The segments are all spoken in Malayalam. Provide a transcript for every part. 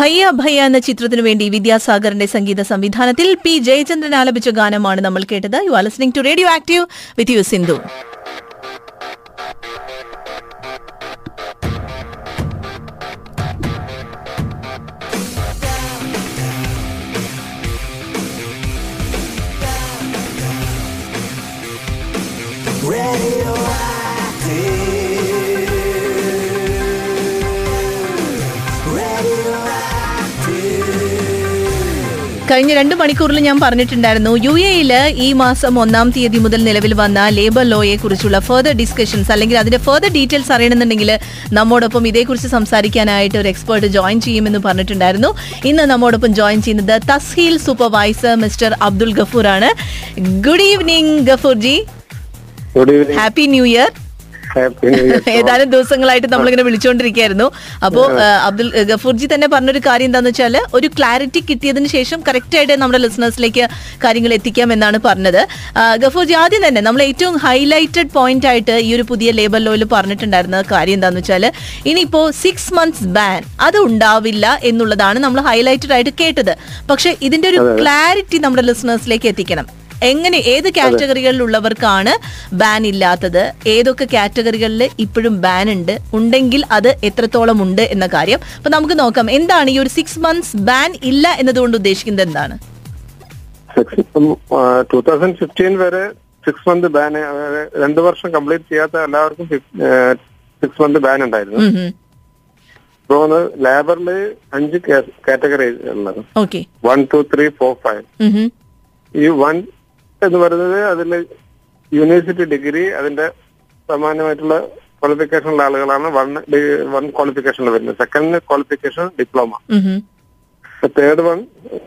ഭയ്യ ഭയ്യ എന്ന ചിത്രത്തിനു വേണ്ടി വിദ്യാസാഗറിന്റെ സംഗീത സംവിധാനത്തിൽ പി ജയചന്ദ്രൻ ആലപിച്ച ഗാനമാണ് നമ്മൾ കേട്ടത്. You are listening to radio active with you Sindhu കഴിഞ്ഞ രണ്ട് മണിക്കൂറിൽ ഞാൻ പറഞ്ഞിട്ടുണ്ടായിരുന്നു യു എയിൽ ഈ മാസം ഒന്നാം തീയതി മുതൽ നിലവിൽ വന്ന ലേബർ ലോയെ കുറിച്ചുള്ള ഫെർദർ ഡിസ്കഷൻസ് അല്ലെങ്കിൽ അതിന്റെ ഫെർദർ ഡീറ്റെയിൽസ് അറിയണമെന്നുണ്ടെങ്കിൽ നമ്മോടൊപ്പം ഇതേക്കുറിച്ച് സംസാരിക്കാനായിട്ട് ഒരു എക്സ്പേർട്ട് ജോയിൻ ചെയ്യുമെന്ന് പറഞ്ഞിട്ടുണ്ടായിരുന്നു. ഇന്ന് നമ്മോടൊപ്പം ജോയിൻ ചെയ്യുന്നത് Tasheel supervisor mister Abdul Gafoor ആണ് good evening Gafoor ji happy new happy new year ഏതാനും ദിവസങ്ങളായിട്ട് നമ്മളിങ്ങനെ വിളിച്ചുകൊണ്ടിരിക്കുകയായിരുന്നു. അപ്പോ അബ്ദുൽ ഗഫൂർജി തന്നെ പറഞ്ഞൊരു കാര്യം എന്താന്ന് വെച്ചാൽ ഒരു ക്ലാരിറ്റി കിട്ടിയതിന് ശേഷം കറക്റ്റ് ആയിട്ട് നമ്മുടെ ലിസണേഴ്സിലേക്ക് കാര്യങ്ങൾ എത്തിക്കാം എന്നാണ് പറഞ്ഞത്. ഗഫൂർജി ആദ്യം തന്നെ നമ്മൾ ഏറ്റവും ഹൈലൈറ്റഡ് പോയിന്റ് ആയിട്ട് ഈ ഒരു പുതിയ ലേബർ ലോയിൽ പറഞ്ഞിട്ടുണ്ടായിരുന്ന കാര്യം എന്താന്ന് വെച്ചാൽ ഇനിയിപ്പോ സിക്സ് മന്ത്സ് ബാൻ അത് ഉണ്ടാവില്ല എന്നുള്ളതാണ് നമ്മൾ ഹൈലൈറ്റഡ് ആയിട്ട് കേട്ടത്. പക്ഷെ ഇതിന്റെ ഒരു ക്ലാരിറ്റി നമ്മുടെ ലിസണേഴ്സിലേക്ക് എത്തിക്കണം. എങ്ങനെ ഏത് കാറ്റഗറികളിലുള്ളവർക്കാണ് ബാൻ ഇല്ലാത്തത്? ഏതൊക്കെ കാറ്റഗറികളിൽ ഇപ്പോഴും ബാൻ ഉണ്ട്? ഉണ്ടെങ്കിൽ അത് എത്രത്തോളം ഉണ്ട് എന്ന കാര്യം. അപ്പൊ നമുക്ക് നോക്കാം. എന്താണ് ഈ ഒരു സിക്സ് മന്ത്സ് ബാൻ ഇല്ല എന്നതുകൊണ്ട് ഉദ്ദേശിക്കുന്നത് എന്താണ്? ടൂ തൗസൻഡ് ഫിഫ്റ്റീൻ വരെ സിക്സ് മന്ത് ബാൻ രണ്ടു വർഷം കംപ്ലീറ്റ് ചെയ്യാത്ത എല്ലാവർക്കും സിക്സ് മന്ത് ബാൻ ഉണ്ടായിരുന്നു. ഉം. ലേബറിൽ അഞ്ച് കാറ്റഗറി ഉള്ളത്. One two three four five. ഈ വൺ എന്ന് പറയുന്നത് അതിൽ യൂണിവേഴ്സിറ്റി ഡിഗ്രി അതിന്റെ സമാനമായിട്ടുള്ള ക്വാളിഫിക്കേഷനുള്ള ആളുകളാണ് വൺ വൺ ക്വാളിഫിക്കേഷനിൽ വരുന്നത്. Second qualification diploma. Third one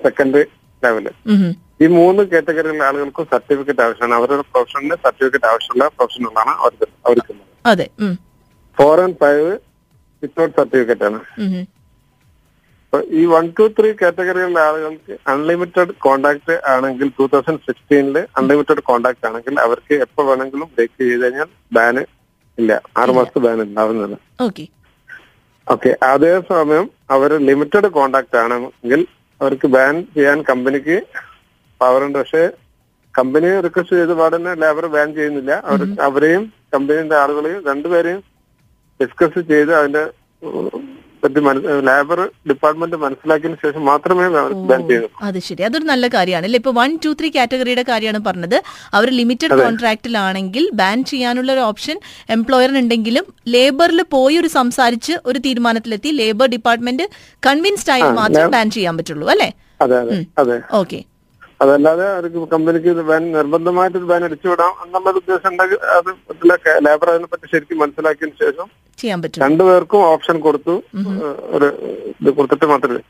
second level. ഈ മൂന്ന് കാറ്റഗറിയിലെ ആളുകൾക്കും സർട്ടിഫിക്കറ്റ് ആവശ്യമാണ്. അവരുടെ പ്രൊഫഷനിൽ സർട്ടിഫിക്കറ്റ് ആവശ്യമുള്ള പ്രൊഫഷനുകളാണ് അവർക്ക് അവർക്ക് four and five without certificate ആണ്. ഈ വൺ ടു ത്രീ കാറ്റഗറിയിലുള്ള ആളുകൾക്ക് അൺലിമിറ്റഡ് കോണ്ടാക്ട് ആണെങ്കിൽ ടൂ തൗസൻഡ് സിക്സ്റ്റീനിൽ അൺലിമിറ്റഡ് കോണ്ടാക്ട് ആണെങ്കിൽ അവർക്ക് എപ്പോ വേണമെങ്കിലും ബ്രേക്ക് ചെയ്ത് കഴിഞ്ഞാൽ ബാന് ഇല്ല. ആറുമാസത്തെ ബാൻ ഉണ്ടാവുന്നത് ഓക്കെ അതേസമയം അവർ ലിമിറ്റഡ് കോണ്ടാക്ട് ആണെങ്കിൽ അവർക്ക് ബാൻ ചെയ്യാൻ കമ്പനിക്ക് പവറുണ്ട് പക്ഷേ കമ്പനി റിക്വസ്റ്റ് ചെയ്ത പാടന്നെ ലേബർ ബാൻ ചെയ്യുന്നില്ല. അവർ അവരെയും കമ്പനിയുടെ ആളുകളെയും രണ്ടുപേരെയും ഡിസ്കസ് ചെയ്ത് അതിന്റെ പറ്റി ലേബർ ഡിപ്പാർട്ട്മെന്റ് മനസ്സിലാക്കിയതിനു ശേഷം മാത്രമേ ബാൻ അത് ശരി. അതൊരു നല്ല കാര്യമാണ് അല്ലെ ഇപ്പൊ വൺ ടു ത്രീ കാറ്റഗറിയുടെ കാര്യമാണ് പറഞ്ഞത്. അവർ ലിമിറ്റഡ് കോൺട്രാക്റ്റിലാണെങ്കിൽ ബാൻ ചെയ്യാനുള്ള ഒരു ഓപ്ഷൻ എംപ്ലോയറിനുണ്ടെങ്കിലും ലേബറിൽ പോയി ഒരു സംസാരിച്ച് ഒരു തീരുമാനത്തിലെത്തി. ലേബർ ഡിപ്പാർട്ട്മെന്റ് കൺവിൻസ്ഡ് ആയാൽ മാത്രമേ ബാൻ ചെയ്യാൻ പറ്റുള്ളൂ അല്ലെ? ഓക്കെ. അതല്ലാതെ അവർക്ക് കമ്പനിക്ക് ഇത് ബാൻ നിർബന്ധമായിട്ട് ഒരു ബാൻ അടിച്ചുവിടാം എന്നുള്ള ഉദ്ദേശം ഉണ്ടെങ്കിൽ അത് ലേബർ അതിനെ പറ്റി ശരിക്കും മനസ്സിലാക്കിയതിനു ശേഷം ചെയ്യാൻ പറ്റും. രണ്ടുപേർക്കും ഓപ്ഷൻ കൊടുത്തു. ഒരു ഇത് കൊടുത്തിട്ട് മാത്രമേ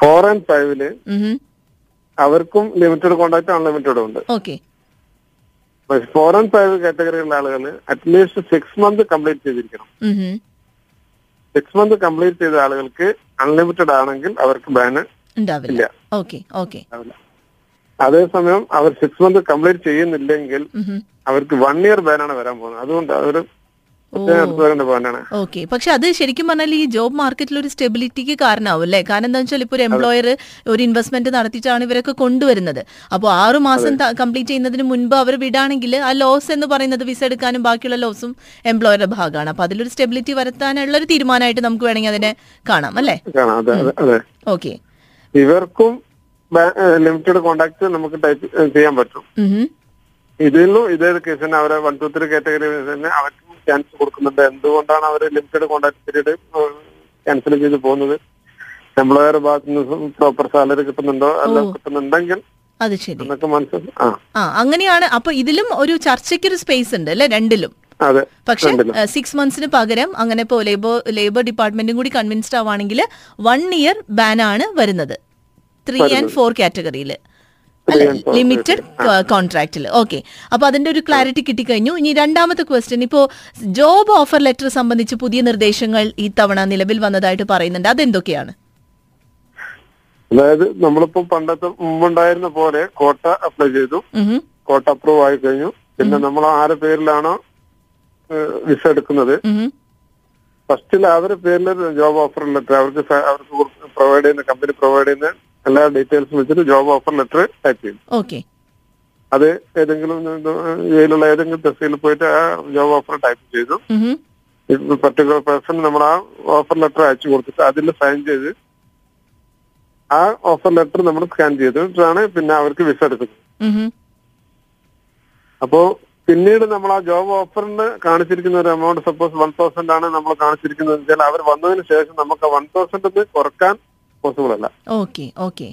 ഫോർ ആൻഡ് ഫൈവിൽ അവർക്കും ലിമിറ്റഡ് കോണ്ടാക്ട് അൺലിമിറ്റഡും ഉണ്ട്. ഓക്കെ. ഫോർ ആൻഡ് ഫൈവ് കാറ്റഗറിയിലുള്ള ആളുകൾ at least six month complete ചെയ്തിരിക്കണം. സിക്സ് മന്ത് കംപ്ലീറ്റ് ചെയ്ത ആളുകൾക്ക് അൺലിമിറ്റഡ് ആണെങ്കിൽ അവർക്ക് ബാന് ഉണ്ടാവില്ല. Okay okay. അതേസമയം അവർ സിക്സ് മന്ത് കംപ്ലീറ്റ് ചെയ്യുന്നില്ലെങ്കിൽ അവർക്ക് വൺ ഇയർ ബാനാണ് വരാൻ പോകുന്നത്. അതുകൊണ്ട് അവർ ഓക്കെ പക്ഷെ അത് ശരിക്കും പറഞ്ഞാൽ ഈ ജോബ് മാർക്കറ്റിൽ ഒരു സ്റ്റെബിലിറ്റിക്ക് കാരണമാവും അല്ലേ? കാരണം എന്താ വെച്ചാൽ ഇപ്പോൾ ഒരു എംപ്ലോയർ ഒരു ഇൻവെസ്റ്റ്മെന്റ് നടത്തിയിട്ടാണ് ഇവരൊക്കെ കൊണ്ടുവരുന്നത്. അപ്പോൾ ആറ് മാസം കംപ്ലീറ്റ് ചെയ്യുന്നതിന് മുൻപ് അവർ വിടാണെങ്കിൽ ആ ലോസ് എന്ന് പറയുന്നത് വിസ എടുക്കാനും ബാക്കിയുള്ള ലോസും എംപ്ലോയറുടെ ഭാഗമാണ്. അപ്പൊ അതിലൊരു സ്റ്റെബിലിറ്റി വരുത്താനുള്ള ഒരു തീരുമാനമായിട്ട് നമുക്ക് വേണമെങ്കിൽ അതിനെ കാണാം അല്ലേ? ഓക്കെ ഇവർക്കും ലിമിറ്റഡ് കോണ്ടാക്ട് നമുക്ക് ടൈപ്പ് ചെയ്യാൻ പറ്റും. ഇതിൽ ഇതിലും ഇതേ കേസ് തന്നെ അവരെ വൺ ടു ത്രീ കാറ്റഗറി തന്നെ അവർക്കും ചാൻസ് കൊടുക്കുന്നുണ്ട്. എന്തുകൊണ്ടാണ് അവർ ലിമിറ്റഡ് കോണ്ടാക്ട് പീരീഡ് ക്യാൻസൽ ചെയ്ത് പോകുന്നത്? എംപ്ലോയർ ഭാഗത്ത് നിന്ന് പ്രോപ്പർ സാലറി കിട്ടുന്നുണ്ടോ? അല്ല കിട്ടുന്നുണ്ടെങ്കിൽ അത് ശരി. ആ. അങ്ങനെയാണ്. അപ്പൊ ഇതിലും ഒരു ചർച്ചയ്ക്കൊരു സ്പേസ് ഉണ്ട് അല്ലെ? രണ്ടിലും. അതെ പക്ഷെ സിക്സ് മന്ത്സിന് പകരം അങ്ങനെ ഇപ്പോ ലേബർ ലേബർ ഡിപ്പാർട്ട്മെന്റും കൂടി കൺവിൻസ്ഡ് ആവുകയാണെങ്കിൽ വൺ ഇയർ ബാൻ ആണ് വരുന്നത്. ത്രീ ആൻഡ് ഫോർ കാറ്റഗറിയിൽ ലിമിറ്റഡ് കോൺട്രാക്റ്റിൽ ഓക്കെ അപ്പൊ അതിന്റെ ഒരു ക്ലാരിറ്റി കിട്ടിക്കഴിഞ്ഞു. ഇനി രണ്ടാമത്തെ ക്വസ്റ്റ്യൻ ഇപ്പോ ജോബ് ഓഫർ ലെറ്റർ സംബന്ധിച്ച് പുതിയ നിർദ്ദേശങ്ങൾ ഈ തവണ നിലവിൽ വന്നതായിട്ട് പറയുന്നുണ്ട്. അതെന്തൊക്കെയാണ്? അതായത് നമ്മളിപ്പോ പണ്ടത്തെ മുമ്പുണ്ടായിരുന്ന പോലെ കോട്ട അപ്ലൈ ചെയ്തു. കോട്ട അപ്രൂവ് ആയി കഴിഞ്ഞു. പിന്നെ നമ്മൾ ആരെ പേരിലാണോ വിസ എടുക്കുന്നത്. ഫസ്റ്റിൽ അവരുടെ പേരിൽ ജോബ് ഓഫർ ലെറ്റർ അവർക്ക് അവർക്ക് പ്രൊവൈഡ് ചെയ്യുന്ന കമ്പനി പ്രൊവൈഡ് ചെയ്യുന്ന എല്ലാ ഡീറ്റെയിൽസും വെച്ചിട്ട് ജോബ് ഓഫർ ലെറ്റർ ടൈപ്പ് ചെയ്യും. ഓക്കെ അത് ഏതെങ്കിലും ഇതിലുള്ള ഏതെങ്കിലും തസ്തിയിൽ പോയിട്ട് ആ ജോബ് ഓഫർ ടൈപ്പ് ചെയ്തു. പർട്ടിക്കുലർ പേഴ്സൺ നമ്മൾ ആ ഓഫർ ലെറ്റർ അയച്ചു കൊടുത്തിട്ട് അതിൽ സൈൻ ചെയ്ത് ആ ഓഫർ ലെറ്റർ നമ്മൾ സ്കാൻ ചെയ്തിട്ടാണ് പിന്നെ അവർക്ക് വിസ എടുക്കുന്നത് അപ്പോ പിന്നീട് നമ്മൾ ആ ജോബ് ഓഫറിന് കാണിച്ചിരിക്കുന്ന ഒരു എമൗണ്ട് സപ്പോസ് വൺ തൗസൻഡ് ആണ് നമ്മൾ കാണിച്ചിരിക്കുന്നത് വെച്ചാൽ അവർ വന്നതിന് ശേഷം നമുക്ക് വൺ തൗസൻഡ് കുറയ്ക്കാൻ പോസിബിൾ അല്ല. ഓക്കെ ഓക്കെ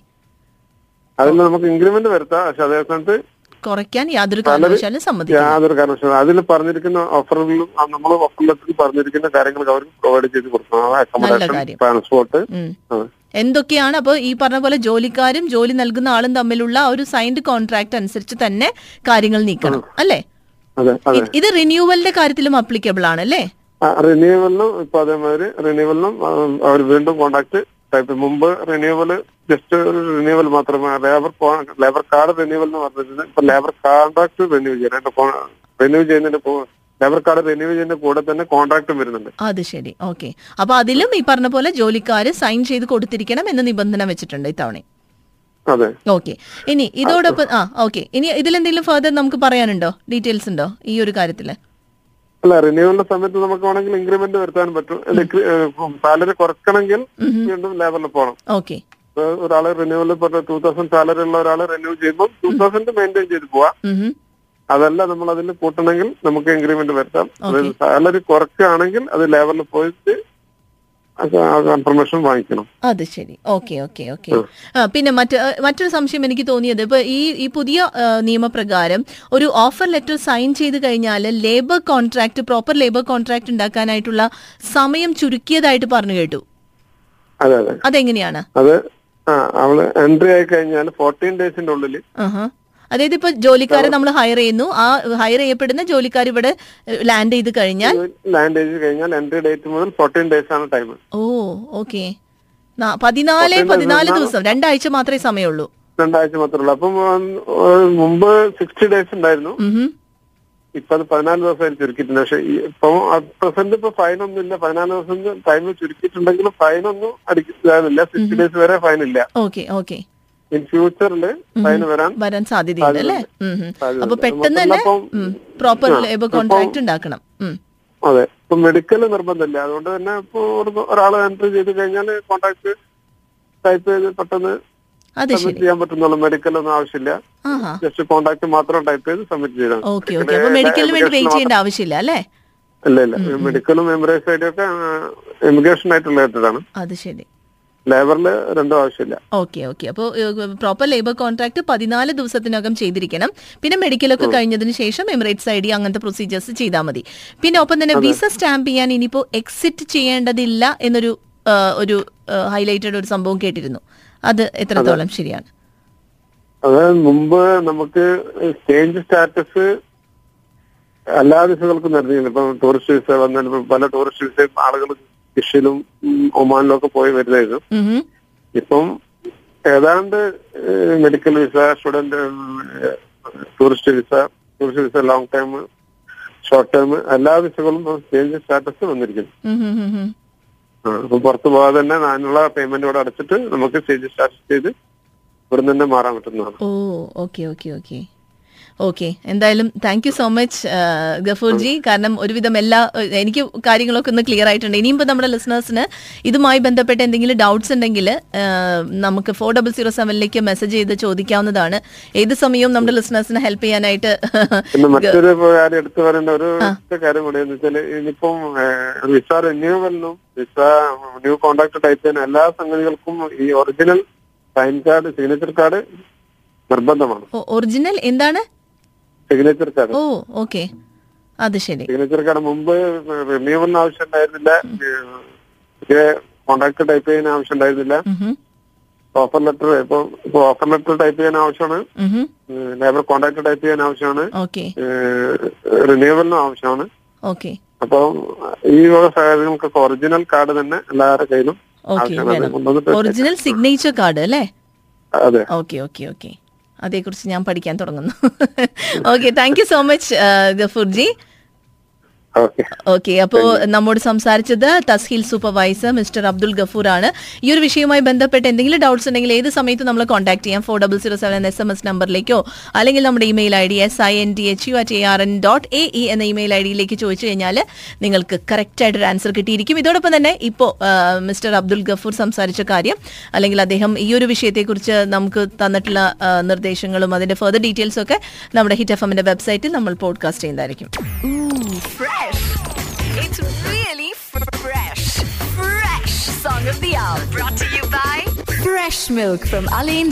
അതിൽ നമുക്ക് ഇൻക്രിമെന്റ് വരുത്താം. പക്ഷെ അതേ സ്ഥാനത്ത് കുറയ്ക്കാൻ യാതൊരു കാരണവശാലും യാതൊരു കാരണവശാലും. അതിൽ പറഞ്ഞിരിക്കുന്ന ഓഫറുകളും നമ്മൾ ഓഫർ ലെറ്ററിൽ പറഞ്ഞിരിക്കുന്ന കാര്യങ്ങൾ അവർക്ക് പ്രൊവൈഡ് ചെയ്ത് കൊടുക്കണം. അക്കോമഡേഷൻ ട്രാൻസ്പോർട്ട് എന്തൊക്കെയാണ് അപ്പോൾ ഈ പറഞ്ഞ പോലെ ജോലിക്കാരും ജോലി നൽകുന്ന ആളും തമ്മിലുള്ള ഒരു സൈൻഡ് കോൺട്രാക്ട് അനുസരിച്ച് തന്നെ കാര്യങ്ങൾ നീക്കണം അല്ലേ? ഇത് റിന്യൂവലിന്റെ കാര്യത്തിലും അപ്ലിക്കബിൾ ആണ് അല്ലേ? റിന്യൂവലിനും ഇപ്പൊ അതേമാതിരി റിന്യൂവലിനും അവർ വീണ്ടും കോണ്ടാക്ട് ടൈപ്പ് മുമ്പ് റിന്യൂവൽ ജസ്റ്റ് ഒരു റിന്യൂവൽ മാത്രമേ ലേബർ ലേബർ കാർഡ് റിന്യൂവൽ എന്ന് പറഞ്ഞിരുന്നത് ഇപ്പൊ ലേബർ കോൺട്രാക്ട് റിന്യൂ ചെയ്യണം. റിന്യൂ ചെയ്യുന്നതിന്റെ ലേബർ കാർഡ് റിന്യൂ ചെയ്യുന്ന കൂടെ തന്നെ കോൺട്രാക്ടും വരുന്നുണ്ട്. അത് ശരി. ഓക്കെ അപ്പൊ അതിലും ഈ പറഞ്ഞ പോലെ ജോലിക്കാര് സൈൻ ചെയ്ത് കൊടുത്തിരിക്കണം എന്ന നിബന്ധന വെച്ചിട്ടുണ്ട് ഇത്തവണ. അതെ. ഓക്കെ ഇനി ഇതോടൊപ്പം ആ ഓക്കെ ഇനി ഇതിലെന്തെങ്കിലും ഫർദർ നമുക്ക് പറയാനുണ്ടോ? ഡീറ്റെയിൽസ് ഉണ്ടോ ഈ ഒരു കാര്യത്തിൽ? അല്ല റിന്യൂവലിന്റെ സമയത്ത് നമുക്ക് വേണമെങ്കിൽ ഇൻക്രിമെന്റ് വരുത്താൻ പറ്റും. സാലറി കുറക്കണമെങ്കിൽ വീണ്ടും ലേബറിൽ പോകണം ഓക്കെ. ഒരാളെ ഒരാൾ റിന്യൂവൽ ടൂ തൗസൻഡ് സാലറി ഉള്ള ഒരാൾ റിന്യൂ ചെയ്യുമ്പോൾ ടൂ തൗസൻഡ് മെയിന്റെയിൻ ചെയ്ത് പോവാം. അതല്ല നമ്മൾ അതിൽ കൂട്ടണമെങ്കിൽ നമുക്ക് ഇൻക്രിമെന്റ് വരുത്താം. സാലറി കുറക്കുകയാണെങ്കിൽ അത് ലേബറിൽ പോയിട്ട് വാങ്ങിക്കണം. അത് ശരി. Okay okay okay. പിന്നെ മറ്റ് മറ്റൊരു സംശയം എനിക്ക് തോന്നിയത്. ഇപ്പൊ ഈ ഈ പുതിയ നിയമപ്രകാരം ഒരു ഓഫർ ലെറ്റർ സൈൻ ചെയ്ത് കഴിഞ്ഞാൽ labour contract proper labour contract ഉണ്ടാക്കാനായിട്ടുള്ള സമയം ചുരുക്കിയതായിട്ട് പറഞ്ഞു കേട്ടു. അതെ അതെ. അതെങ്ങനെയാണ്? അത് അവൾ എൻട്രി ആയി കഴിഞ്ഞാൽ ഫോർട്ടീൻ ഡേയ്സിന്റെ ഉള്ളിൽ. അതായത് ഇപ്പൊ ജോലിക്കാരെ നമ്മൾ ഹയർ ചെയ്യുന്നു. ആ ഹയർ ചെയ്യപ്പെടുന്ന ജോലിക്കാർ ഇവിടെ ലാൻഡ് ചെയ്ത് കഴിഞ്ഞാൽ? ലാൻഡ് ചെയ്ത് കഴിഞ്ഞാൽ എൻട്രി ഡേറ്റ് മുതൽ ഫോർട്ടീൻ ഡേയ്സ് ആണ് ടൈം ഓ ഓക്കെ പതിനാല് പതിനാല് ദിവസം. രണ്ടാഴ്ച മാത്രമേ സമയമുള്ളൂ. രണ്ടാഴ്ച മാത്രമേ ഉള്ളൂ. അപ്പം മുമ്പ് സിക്സ്റ്റി ഡേയ്സ് ഉണ്ടായിരുന്നു. ഇപ്പൊ അത് പതിനാല് ദിവസമായി ചുരുക്കിയിട്ടുണ്ട്. പക്ഷെ ഇപ്പൊ പ്രസന്റ് ഇപ്പൊ ഫൈൻ ഒന്നും ഇല്ല. പതിനാല് ദിവസം ടൈം ചുരുക്കിയിട്ടുണ്ടെങ്കിലും ഫൈൻ ഒന്നും അടിക്കാനില്ല സിക്സ്റ്റി ഡേയ്സ് വരെ ഫൈൻ ഇല്ല. ഓക്കെ ഓക്കെ ഇൻ ഫ്യൂച്ചറിൽ അതിന് വരാൻ വരാൻ സാധ്യതയുണ്ട് അല്ലേ. അപ്പൊ പെട്ടെന്ന് തന്നെ പ്രോപ്പർ ലേബർ കോൺട്രാക്ട് ഉണ്ടാക്കണം. അതെ. ഇപ്പൊ മെഡിക്കൽ നിർബന്ധമില്ല. അതുകൊണ്ട് തന്നെ ഇപ്പൊ ഒരാൾ എൻട്രി ചെയ്ത് കഴിഞ്ഞാൽ കോൺട്രാക്ട് ടൈപ്പ് ചെയ്ത് പെട്ടെന്ന് സബ്മിറ്റ് ചെയ്യാൻ പറ്റുന്നുള്ളൂ. മെഡിക്കൽ ഒന്നും ആവശ്യമില്ല. ജസ്റ്റ് കോൺടാക്ട് മാത്രം ടൈപ്പ് ചെയ്ത് സബ്മിറ്റ് ചെയ്താൽ മെഡിക്കലിന് വേണ്ടി വെയിറ്റ് ചെയ്യേണ്ട ആവശ്യമില്ല അല്ലേ? ഇല്ല ഇല്ല. മെഡിക്കലും ഐ ഒക്കെ ഇമിഗ്രേഷൻ ആയിട്ട് റിലേറ്റഡ് ആണ്. അത് ശരി. ലേബറിൽ രണ്ടോ ആവശ്യമില്ല. Okay okay. അപ്പോൾ പ്രോപ്പർ ലേബർ കോൺട്രാക്ട് പതിനാല് ദിവസത്തിനകം ചെയ്തിരിക്കണം. പിന്നെ മെഡിക്കലൊക്കെ കഴിഞ്ഞതിന് ശേഷം എമിറേറ്റ്സ് ഐ ഡി അങ്ങനത്തെ പ്രൊസീജിയേഴ്സ് ചെയ്താൽ മതി. പിന്നെ ഒപ്പം തന്നെ വിസ സ്റ്റാമ്പ് ചെയ്യാൻ ഇനിയിപ്പോ എക്സിറ്റ് ചെയ്യേണ്ടതില്ല എന്നൊരു ഒരു ഹൈലൈറ്റഡ് ഒരു സംഭവം കേട്ടിരുന്നു. അത് എത്രത്തോളം ശരിയാണ്? അത് മുമ്പ് നമുക്ക് ചേഞ്ച് സ്റ്റാറ്റസ് എല്ലാ വിസകൾക്കും നടന്നിരുന്നു ഇപ്പം ടൂറിസ്റ്റ് വിസ വന്നാൽ പല ടൂറിസ്റ്റ് വിസയും ആളുകൾ ഫിഷിലും ഒമാനിലൊക്കെ പോയി വരുന്നതായിരുന്നു. ഇപ്പം ഏതാണ്ട് medical visa student tourist visa tourist visa long time short time എല്ലാ വിസകളും ചേഞ്ച് സ്റ്റാറ്റസ് വന്നിരിക്കുന്നു. അപ്പൊ പുറത്തു പോകാതെ തന്നെ അതിനുള്ള പേയ്മെന്റ് ഇവിടെ അടച്ചിട്ട് നമുക്ക് ചേഞ്ച് സ്റ്റാറ്റസ് ചെയ്ത് ഇവിടുന്ന് തന്നെ മാറാൻ പറ്റുന്നതാണ്. Oh okay okay okay. Okay എന്തായാലും thank you so much Gafoorji. കാരണം ഒരുവിധം എല്ലാ എനിക്ക് കാര്യങ്ങളൊക്കെ ഒന്ന് ക്ലിയർ ആയിട്ടുണ്ട്. ഇനിയും ഇപ്പോൾ നമ്മുടെ ലിസണേഴ്സിന് ഇതുമായി ബന്ധപ്പെട്ട എന്തെങ്കിലും ഡൗട്ട്സ് ഉണ്ടെങ്കിൽ നമുക്ക് ഫോർ ഡബിൾ സീറോ സെവനിലേക്ക് മെസ്സേജ് ചെയ്ത് ചോദിക്കാവുന്നതാണ്. ഏത് സമയവും നമ്മുടെ ലിസണേഴ്സിനെ ഹെൽപ്പ് ചെയ്യാനായിട്ട് മറ്റൊരു കാര്യം എടുത്തു പറയേണ്ട ഒരു കാര്യം കൂടി എന്ന് വെച്ചാൽ ഇനിയിപ്പം വിസ റിന്യൂവലിനും വിസ ന്യൂ കോൺട്രാക്ട് ടൈപ്പ് ചെയ്യുന്ന എല്ലാ സംഗതികൾക്കും ഈ original sign card signature card നിർബന്ധമാണ്. ഒറിജിനൽ എന്താണ്? Signature card oh okay. അത് ശരി. സിഗ്നേച്ചർ കാർഡ് മുമ്പ് റിന്യൂവലിന് ആവശ്യം ഉണ്ടായിരുന്നില്ല കോൺട്രാക്ട് ടൈപ്പ് ചെയ്യാൻ ആവശ്യം ഉണ്ടായിരുന്നില്ല ഓഫർ ലെറ്റർ ഇപ്പൊ ഇപ്പൊ ഓഫർ ലെറ്റർ ടൈപ്പ് ചെയ്യാൻ ആവശ്യമാണ്. ലേബർ കോൺട്രാക്ട് ടൈപ്പ് ചെയ്യാൻ ആവശ്യമാണ്. ഓക്കെ. റിന്യൂവലിനും ആവശ്യമാണ്. ഓക്കെ. അപ്പൊ ഈ വക സാഹചര്യങ്ങൾക്ക് ഒറിജിനൽ കാർഡ് തന്നെ എല്ലാവരുടെ കയ്യിലും ഒറിജിനൽ സിഗ്നേച്ചർ കാർഡ് അല്ലേ? അതെ. Okay okay okay. അതേക്കുറിച്ച് ഞാൻ പഠിക്കാൻ തുടങ്ങുന്നു. Okay thank you so much Gafoorji. Okay അപ്പോ നമ്മോട് സംസാരിച്ചത് Tasheel supervisor mister Abdul Gafoor ആണ് ഈ ഒരു വിഷയവുമായി ബന്ധപ്പെട്ട് എന്തെങ്കിലും ഡൗട്ട്സ് ഉണ്ടെങ്കിൽ ഏത് സമയത്ത് നമ്മൾ കോൺടാക്ട് ചെയ്യാം. Four double zero seven S M S നമ്പറിലേക്കോ അല്ലെങ്കിൽ നമ്മുടെ email I D S I N T H U at A R N dot A E എന്ന ഇമെയിൽ ഐ ഡിയിലേക്ക് ചോദിച്ചു കഴിഞ്ഞാൽ നിങ്ങൾക്ക് കറക്റ്റ് ആയിട്ട് ഒരു ആൻസർ കിട്ടിയിരിക്കും. ഇതോടൊപ്പം തന്നെ ഇപ്പോ മിസ്റ്റർ അബ്ദുൽ ഗഫൂർ സംസാരിച്ച കാര്യം അല്ലെങ്കിൽ അദ്ദേഹം ഈ ഒരു വിഷയത്തെക്കുറിച്ച് നമുക്ക് തന്നിട്ടുള്ള നിർദ്ദേശങ്ങളും അതിന്റെ ഫെർദർ ഡീറ്റെയിൽസും ഒക്കെ നമ്മുടെ ഹിറ്റ് എഫ് എമ്മിന്റെ വെബ്സൈറ്റിൽ നമ്മൾ പോഡ്കാസ്റ്റ് ചെയ്യുന്നതായിരിക്കും. Of the hour. Brought to you by Fresh Milk from Dairy.